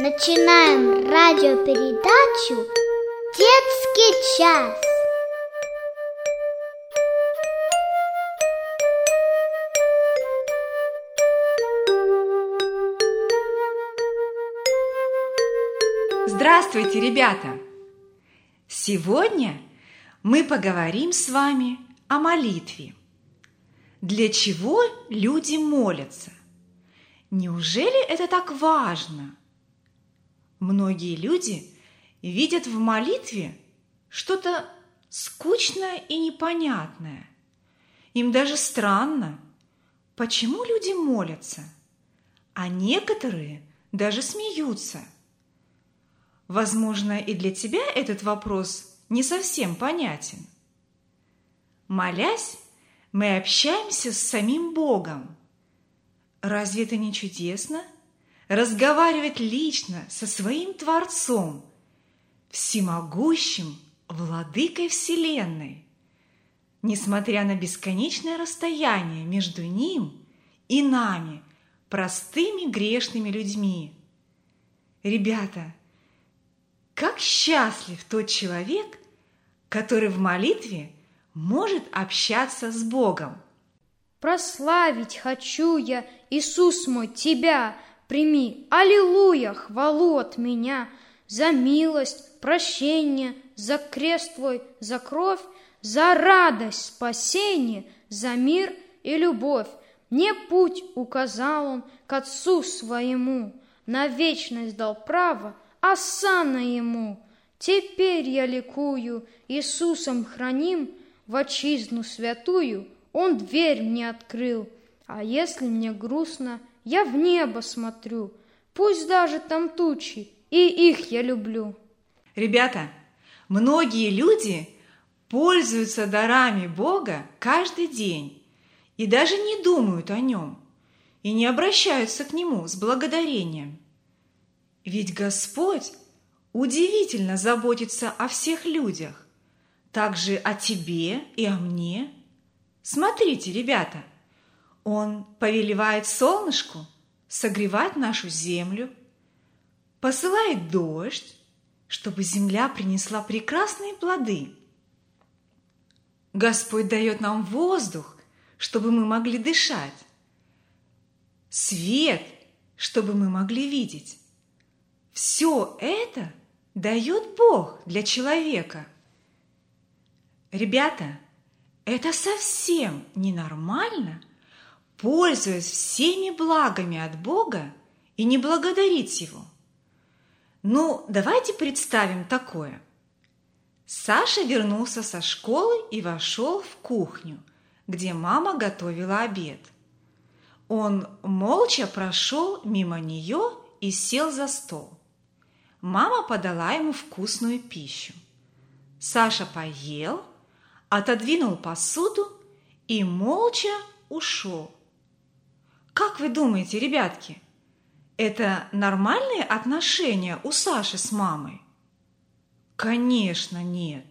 Начинаем радиопередачу «Детский час». Здравствуйте, ребята! Сегодня мы поговорим с вами о молитве. Для чего люди молятся? Неужели это так важно? Многие люди видят в молитве что-то скучное и непонятное. Им даже странно, почему люди молятся, а некоторые даже смеются. Возможно, и для тебя этот вопрос не совсем понятен. Молясь, мы общаемся с самим Богом. Разве это не чудесно? Разговаривать лично со своим Творцом, всемогущим владыкой Вселенной. Несмотря на бесконечное расстояние между ним и нами, простыми грешными людьми. Ребята, как счастлив тот человек, который в молитве может общаться с Богом. Прославить хочу я, Иисус мой, Тебя, прими, Аллилуйя, хвалу от меня, за милость, прощение, за крест Твой, за кровь, за радость, спасение, за мир и любовь. Мне путь указал Он к Отцу Своему, на вечность дал право, а сана Ему. Теперь я ликую, Иисусом храним, в отчизну святую Он дверь мне открыл. А если мне грустно, я в небо смотрю, Пусть даже там тучи, и их я люблю. Ребята, многие люди пользуются дарами Бога каждый день и даже не думают о нем и не обращаются к Нему с благодарением. Ведь Господь удивительно заботится о всех людях также о тебе и о мне. Смотрите, ребята, он повелевает солнышку согревать нашу землю, посылает дождь, чтобы земля принесла прекрасные плоды. Господь дает нам воздух, чтобы мы могли дышать, свет, чтобы мы могли видеть. Все это дает Бог для человека – Ребята, это совсем ненормально, пользуясь всеми благами от Бога и не благодарить Его. Ну, давайте представим такое. Саша вернулся со школы и вошел в кухню, где мама готовила обед. Он молча прошел мимо нее и сел за стол. Мама подала ему вкусную пищу. Саша поел – отодвинул посуду и молча ушел. Как вы думаете, ребятки, это нормальные отношения у Саши с мамой? Конечно, нет.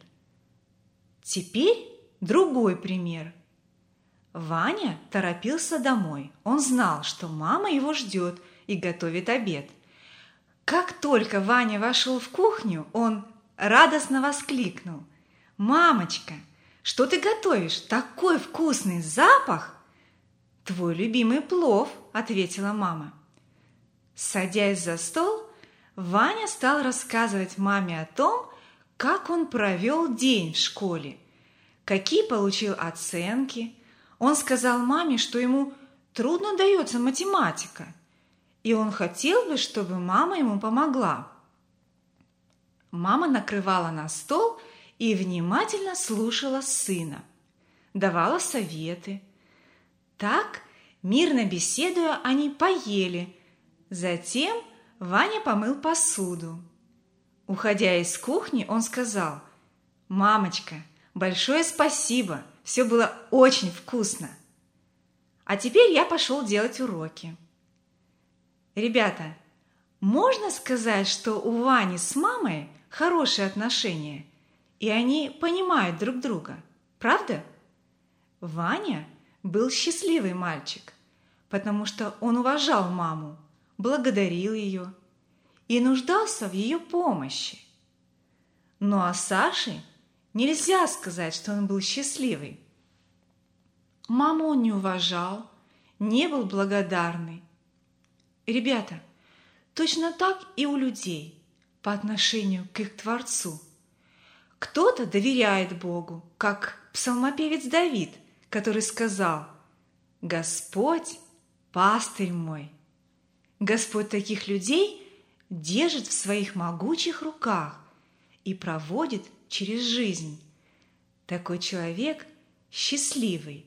Теперь другой пример. Ваня торопился домой. Он знал, что мама его ждет и готовит обед. Как только Ваня вошел в кухню, он радостно воскликнул. «Мамочка, что ты готовишь? Такой вкусный запах!» «Твой любимый плов», — ответила мама. Садясь за стол, Ваня стал рассказывать маме о том, как он провел день в школе, какие получил оценки. Он сказал маме, что ему трудно дается математика, и он хотел бы, чтобы мама ему помогла. Мама накрывала на стол и внимательно слушала сына, давала советы. Так, мирно беседуя, они поели. Затем Ваня помыл посуду. Уходя из кухни, он сказал, «Мамочка, большое спасибо, все было очень вкусно. А теперь я пошел делать уроки». Ребята, можно сказать, что у Вани с мамой хорошие отношения – и они понимают друг друга, правда? Ваня был счастливый мальчик, потому что он уважал маму, благодарил ее и нуждался в ее помощи. Ну а Саше нельзя сказать, что он был счастливый. Маму он не уважал, не был благодарный. Ребята, точно так и у людей по отношению к их Творцу. Кто-то доверяет Богу, как псалмопевец Давид, который сказал «Господь – пастырь мой». Господь таких людей держит в своих могучих руках и проводит через жизнь. Такой человек счастливый,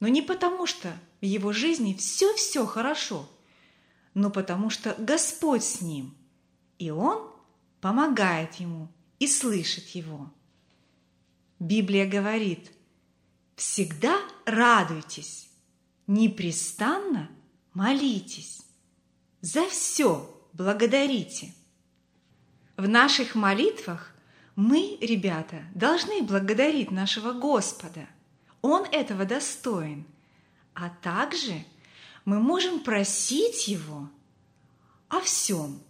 но не потому, что в его жизни все-все хорошо, но потому что Господь с ним, и Он помогает ему и слышит его. Библия говорит, всегда радуйтесь, непрестанно молитесь, за все благодарите. В наших молитвах мы, ребята, должны благодарить нашего Господа – он этого достоин. А также мы можем просить Его о всем,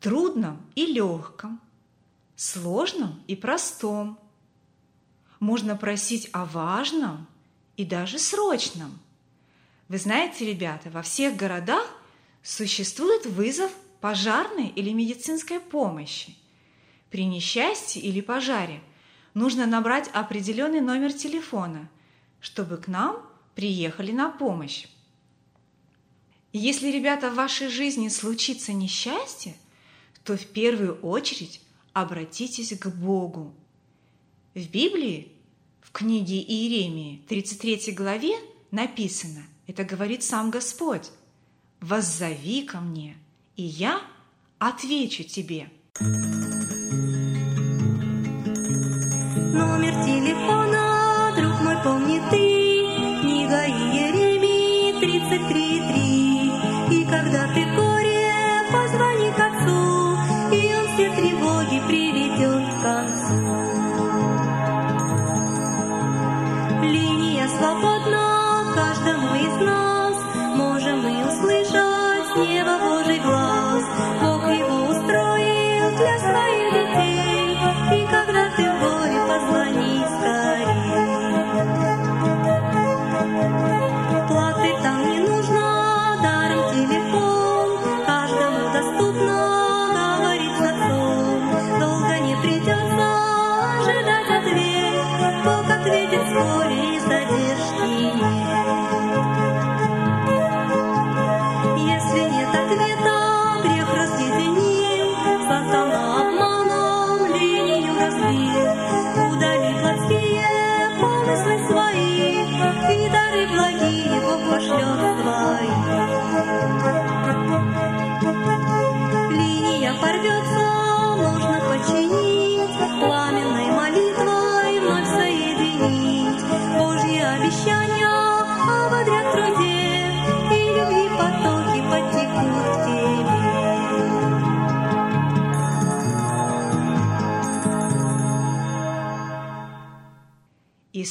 трудном и легком, сложном и простом. Можно просить о важном и даже срочном. Вы знаете, ребята, во всех городах существует вызов пожарной или медицинской помощи. При несчастье или пожаре нужно набрать определенный номер телефона – чтобы к нам приехали на помощь. Если, ребята, в вашей жизни случится несчастье, то в первую очередь обратитесь к Богу. В Библии, в книге Иеремии, 33 главе написано, это говорит сам Господь, «Воззови ко мне, и я отвечу тебе». Номер телефона помни ты, книга Иеремии 33.3. И когда ты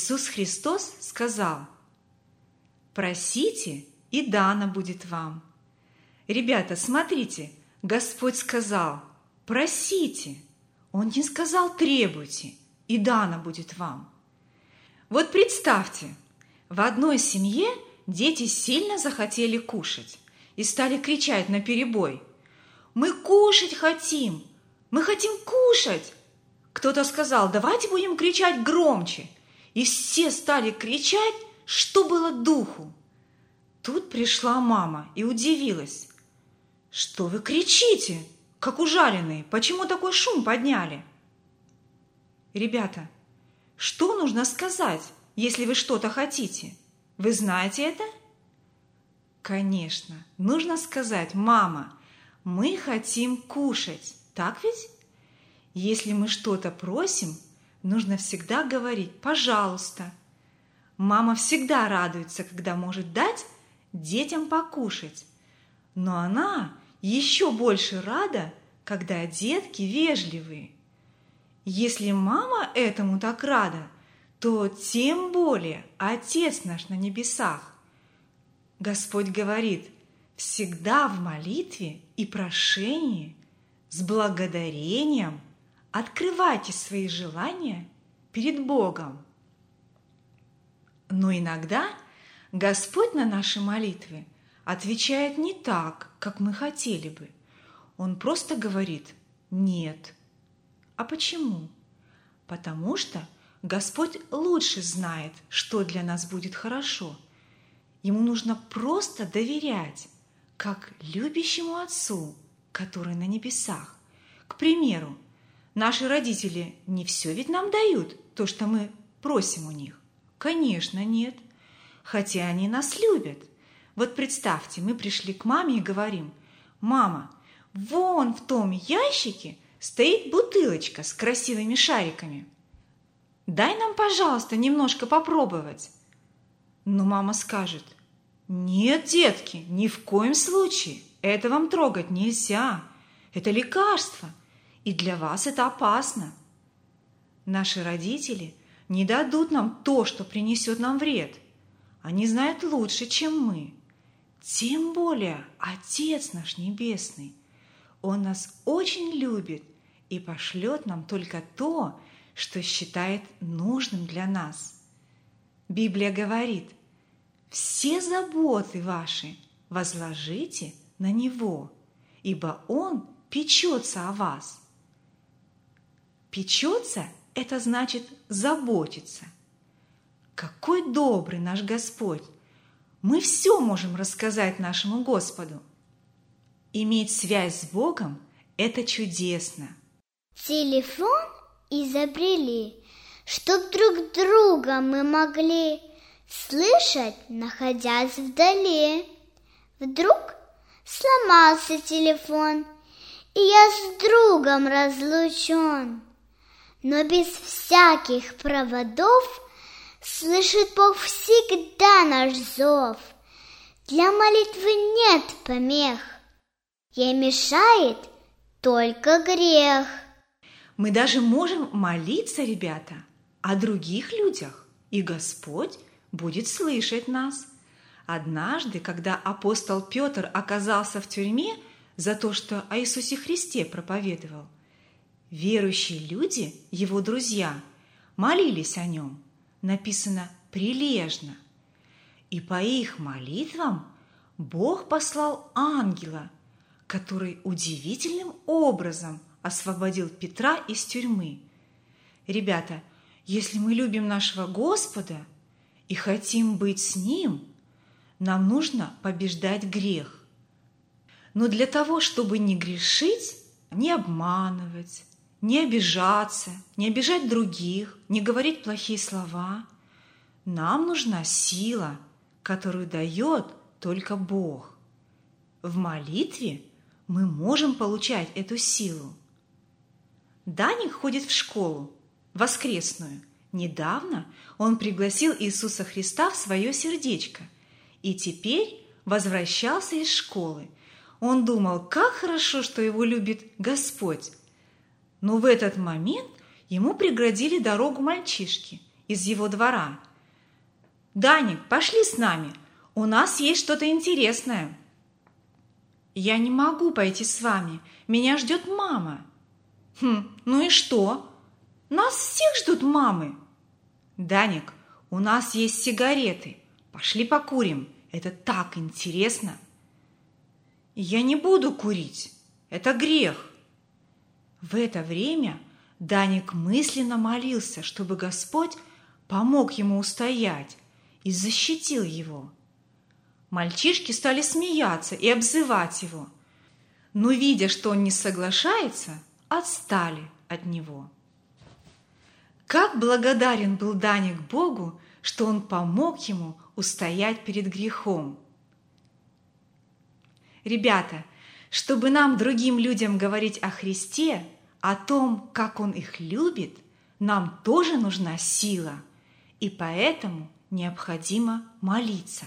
Иисус Христос сказал, «Просите, и дано будет вам». Ребята, смотрите, Господь сказал, «Просите». Он не сказал «требуйте», и дано будет вам. Вот представьте, в одной семье дети сильно захотели кушать и стали кричать на перебой. «Мы кушать хотим! Мы хотим кушать!» Кто-то сказал, давайте будем кричать громче – и все стали кричать, что было духу. Тут пришла мама и удивилась. «Что вы кричите, как ужаленные? Почему такой шум подняли?» «Ребята, что нужно сказать, если вы что-то хотите? Вы знаете это?» «Конечно, нужно сказать, мама, мы хотим кушать, так ведь? Если мы что-то просим, нужно всегда говорить «пожалуйста». Мама всегда радуется, когда может дать детям покушать. Но она еще больше рада, когда детки вежливые. Если мама этому так рада, то тем более Отец наш на небесах. Господь говорит, всегда в молитве и прошении с благодарением открывайте свои желания перед Богом. Но иногда Господь на наши молитвы отвечает не так, как мы хотели бы. Он просто говорит «нет». А почему? Потому что Господь лучше знает, что для нас будет хорошо. Ему нужно просто доверять, как любящему Отцу, который на небесах. К примеру, наши родители не все ведь нам дают, то, что мы просим у них. Конечно, нет. Хотя они нас любят. Вот представьте, мы пришли к маме и говорим, «Мама, вон в том ящике стоит бутылочка с красивыми шариками. Дай нам, пожалуйста, немножко попробовать». Но мама скажет, «Нет, детки, ни в коем случае. Это вам трогать нельзя. Это лекарство, и для вас это опасно». Наши родители не дадут нам то, что принесет нам вред. Они знают лучше, чем мы. Тем более Отец наш Небесный. Он нас очень любит и пошлет нам только то, что считает нужным для нас. Библия говорит, все заботы ваши возложите на Него, ибо Он печется о вас. Печется – это значит заботиться. Какой добрый наш Господь! Мы все можем рассказать нашему Господу. Иметь связь с Богом – это чудесно. Телефон изобрели, чтоб друг друга мы могли слышать, находясь вдали. Вдруг сломался телефон, и я с другом разлучен. Но без всяких проводов Слышит Бог всегда наш зов. Для молитвы нет помех, Ей мешает только грех. Мы даже можем молиться, ребята, о других людях, и Господь будет слышать нас. Однажды, когда апостол Петр оказался в тюрьме за то, что о Иисусе Христе проповедовал, верующие люди, его друзья, молились о нем – написано «прилежно». И по их молитвам Бог послал ангела, который удивительным образом освободил Петра из тюрьмы. Ребята, если мы любим нашего Господа и хотим быть с Ним, нам нужно побеждать грех. Но для того, чтобы не грешить, не обманывать, не обижаться, не обижать других, не говорить плохие слова. Нам нужна сила, которую дает только Бог. В молитве мы можем получать эту силу. Даник ходит в школу, воскресную. Недавно он пригласил Иисуса Христа в свое сердечко и теперь возвращался из школы. Он думал, как хорошо, что его любит Господь, но в этот момент ему преградили дорогу мальчишки из его двора. «Даник, пошли с нами, у нас есть что-то интересное». «Я не могу пойти с вами, меня ждет мама». «Хм, ну и что? Нас всех ждут мамы». «Даник, у нас есть сигареты, пошли покурим, это так интересно». «Я не буду курить, это грех». В это время Даник мысленно молился, чтобы Господь помог ему устоять и защитил его. Мальчишки стали смеяться и обзывать его, но, видя, что он не соглашается, отстали от него. Как благодарен был Даник Богу, что он помог ему устоять перед грехом. Ребята, чтобы нам, другим людям, говорить о Христе, о том, как Он их любит, нам тоже нужна сила, и поэтому необходимо молиться.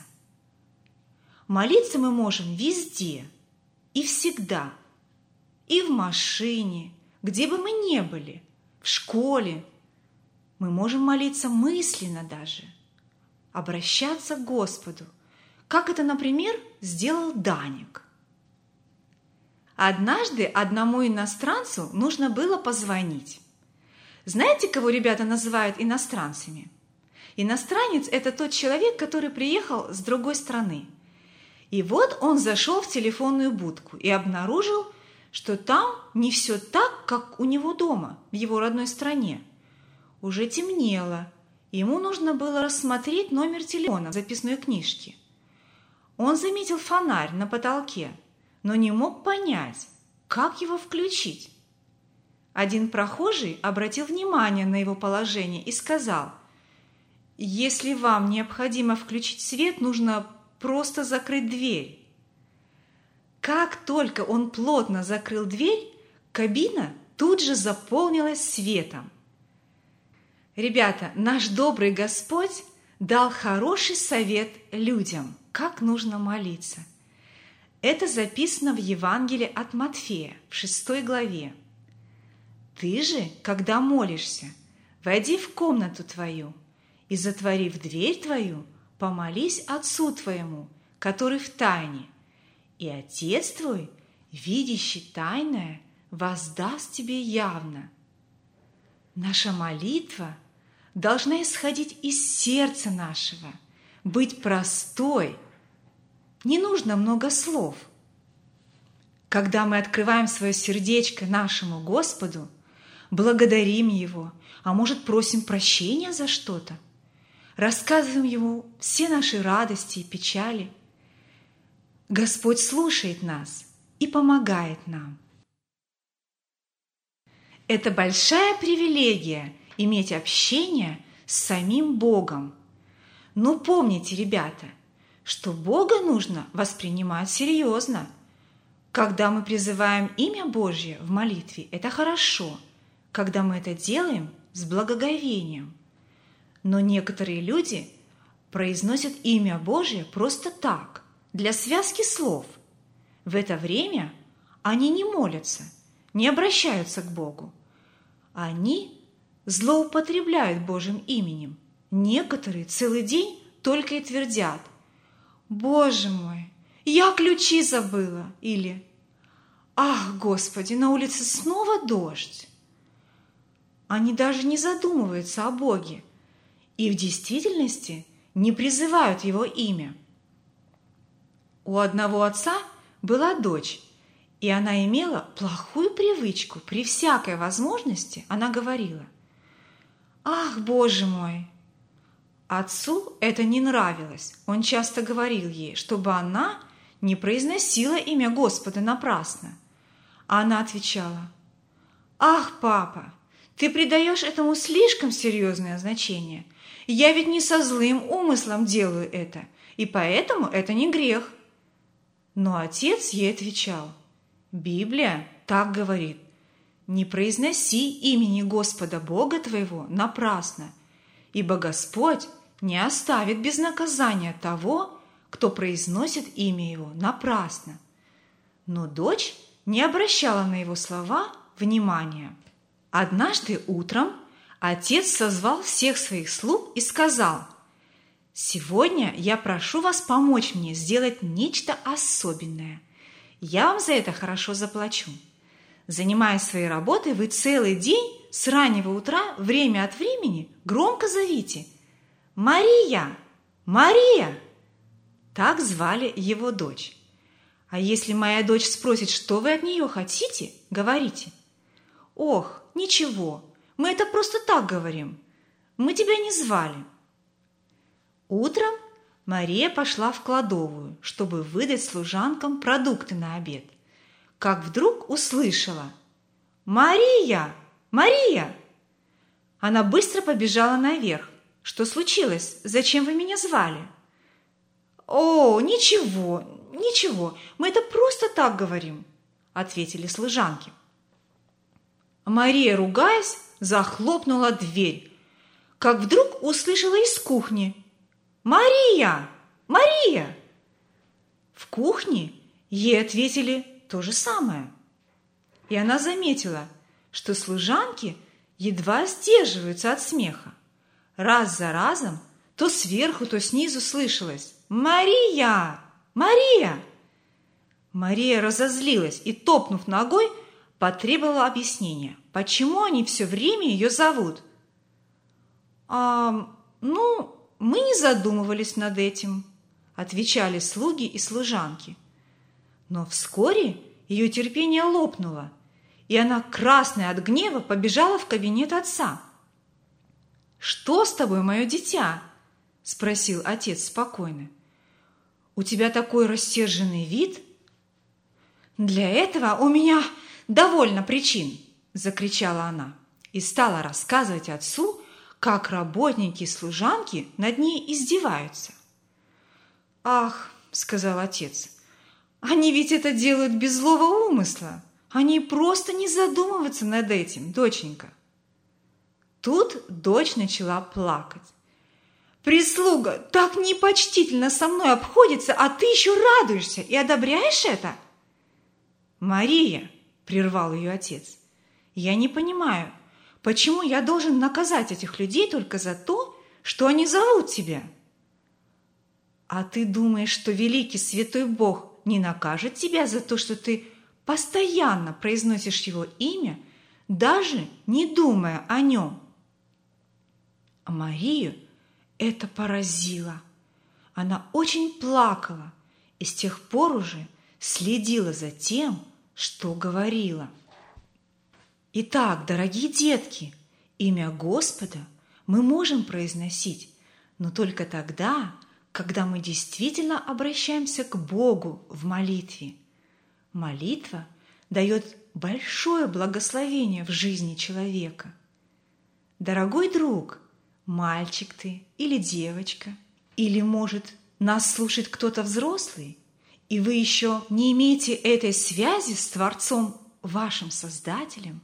Молиться мы можем везде и всегда, и в машине, где бы мы ни были, в школе. Мы можем молиться мысленно даже, обращаться к Господу, как это, например, сделал Даник – Однажды одному иностранцу нужно было позвонить. Знаете, кого ребята называют иностранцами? Иностранец – это тот человек, который приехал с другой страны. И вот он зашел в телефонную будку и обнаружил, что там не все так, как у него дома, в его родной стране. Уже темнело, ему нужно было рассмотреть номер телефона в записной книжке. Он заметил фонарь на потолке, но не мог понять, как его включить. Один прохожий обратил внимание на его положение и сказал, «Если вам необходимо включить свет, нужно просто закрыть дверь». Как только он плотно закрыл дверь, кабина тут же заполнилась светом. Ребята, наш добрый Господь дал хороший совет людям, как нужно молиться. Это записано в Евангелии от Матфея в 6 главе. Ты же, когда молишься, войди в комнату твою и, затворив дверь твою, помолись Отцу твоему, который в тайне – и Отец твой, видящий тайное, воздаст тебе явно. Наша молитва должна исходить из сердца нашего, быть простой. Не нужно много слов. Когда мы открываем свое сердечко нашему Господу, благодарим Его, а может просим прощения за что-то, рассказываем Ему все наши радости и печали – Господь слушает нас и помогает нам. Это большая привилегия иметь общение с самим Богом. Но помните, ребята, что Бога нужно воспринимать серьезно. Когда мы призываем имя Божье в молитве, это хорошо, когда мы это делаем с благоговением. Но некоторые люди произносят имя Божье просто так – для связки слов. В это время они не молятся, не обращаются к Богу. Они злоупотребляют Божьим именем. Некоторые целый день только и твердят «Боже мой, я ключи забыла» или «Ах, Господи, на улице снова дождь». Они даже не задумываются о Боге и в действительности не призывают Его имя – у одного отца была дочь, и она имела плохую привычку. При всякой возможности она говорила «Ах, Боже мой!» Отцу это не нравилось. Он часто говорил ей, чтобы она не произносила имя Господа напрасно. А она отвечала «Ах, папа, ты придаешь этому слишком серьезное значение. Я ведь не со злым умыслом делаю это, и поэтому это не грех». Но отец ей отвечал, «Библия так говорит, не произноси имени Господа Бога твоего напрасно, ибо Господь не оставит без наказания того, кто произносит имя его напрасно». Но дочь не обращала на его слова внимания. Однажды утром отец созвал всех своих слуг и сказал – Сегодня я прошу вас помочь мне сделать нечто особенное. Я вам за это хорошо заплачу. Занимаясь своей работой, вы целый день с раннего утра время от времени громко зовите «Мария! Мария!» Так звали его дочь. А если моя дочь спросит, что вы от нее хотите, говорите «Ох, ничего, мы это просто так говорим. Мы тебя не звали». Утром Мария пошла в кладовую, чтобы выдать служанкам продукты на обед. Как вдруг услышала «Мария! Мария!» Она быстро побежала наверх. «Что случилось? Зачем вы меня звали?» «О, ничего, ничего, мы это просто так говорим», – ответили служанки. Мария, ругаясь, захлопнула дверь, как вдруг услышала из кухни – «Мария! Мария!» В кухне ей ответили то же самое. И она заметила, что служанки едва сдерживаются от смеха. Раз за разом то сверху, то снизу слышалось «Мария! Мария!» Мария разозлилась и, топнув ногой, потребовала объяснения, почему они все время ее зовут. «А, ну, мы не задумывались над этим», – отвечали слуги и служанки. Но вскоре ее терпение лопнуло, и она, красная от гнева, побежала в кабинет отца. «Что с тобой, мое дитя?» – спросил отец спокойно. «У тебя такой рассерженный вид?» «Для этого у меня довольно причин!» – закричала она и стала рассказывать отцу, как работники и служанки над ней издеваются. «Ах!» – сказал отец. «Они ведь это делают без злого умысла. Они просто не задумываются над этим, доченька». Тут дочь начала плакать. «Прислуга так непочтительно со мной обходится, а ты еще радуешься и одобряешь это?» «Мария!» – прервал ее отец. «Я не понимаю, почему я должен наказать этих людей только за то, что они зовут тебя?» «А ты думаешь, что великий святой Бог не накажет тебя за то, что ты постоянно произносишь его имя, даже не думая о нем?» А Марию это поразило. Она очень плакала и с тех пор уже следила за тем, что говорила. Итак, дорогие детки, имя Господа мы можем произносить, но только тогда, когда мы действительно обращаемся к Богу в молитве. Молитва дает большое благословение в жизни человека. Дорогой друг, мальчик ты или девочка, или, может, нас слушает кто-то взрослый, и вы еще не имеете этой связи с Творцом, вашим Создателем,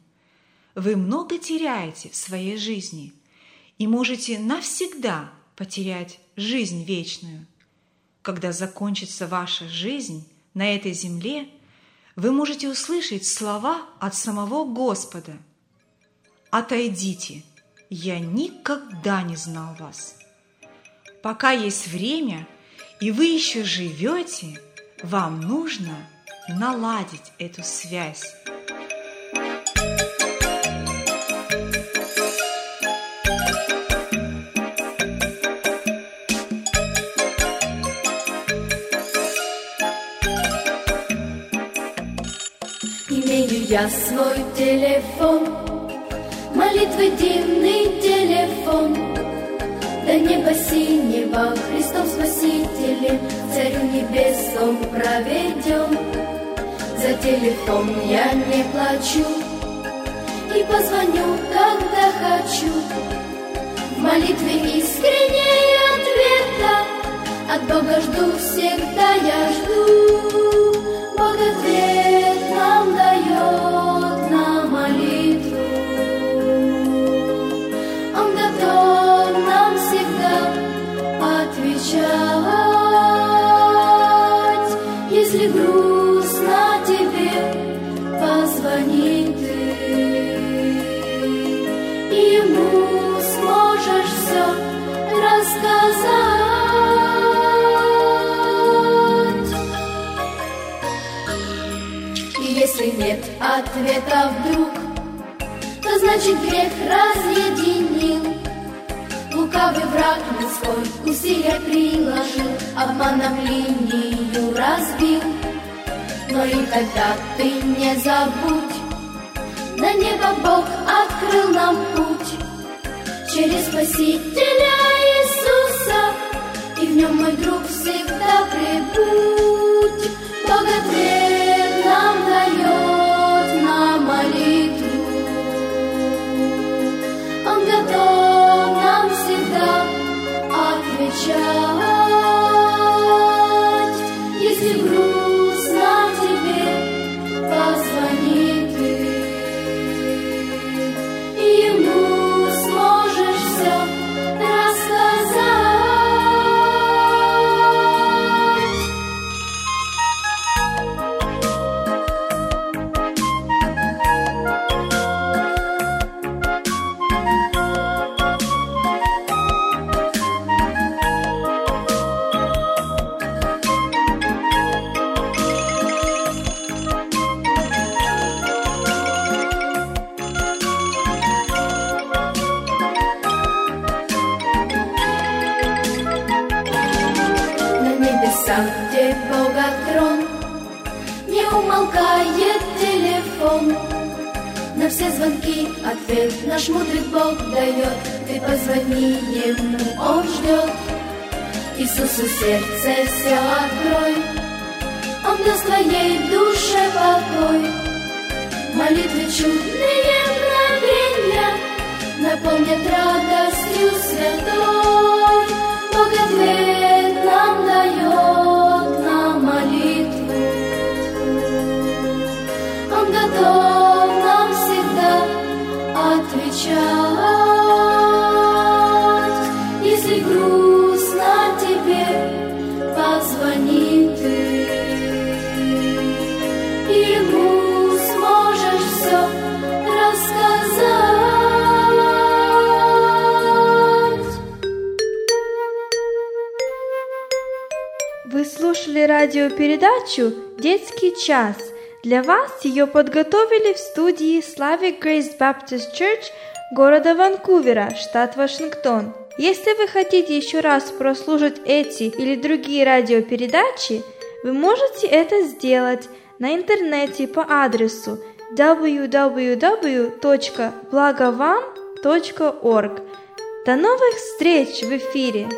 вы много теряете в своей жизни и можете навсегда потерять жизнь вечную. Когда закончится ваша жизнь на этой земле, вы можете услышать слова от самого Господа. «Отойдите, я никогда не знал вас». Пока есть время, и вы еще живете, вам нужно наладить эту связь я свой телефон, молитвы дивный телефон. До неба синего Христом Спасителем, Царю небесом проведем. За телефон я не плачу И позвоню, когда хочу. В молитве искренней ответа От Бога жду, всегда я жду. Бог ответ ответа вдруг, то значит грех разъединил. Лукавый враг людской усилия приложил, Обманом линию разбил. Но и тогда ты не забудь, На небо Бог открыл нам путь Через Спасителя Иисуса, И в нем, мой друг, всегда прибудь. Бог Бога трон. Не умолкает телефон, на все звонки ответ наш мудрый Бог дает. Ты позвони ему, он ждет. Иисусу сердце все открой, Он даст твоей душе покой. Молитвы чудные мгновенья Наполнят радостью святой. Бог ответ слушали радиопередачу «Детский час». Для вас ее подготовили в студии Slavic Grace Baptist Church города Ванкувера, штат Вашингтон. Если вы хотите еще раз прослушать эти или другие радиопередачи, вы можете это сделать на интернете по адресу www.благовам.org. До новых встреч в эфире!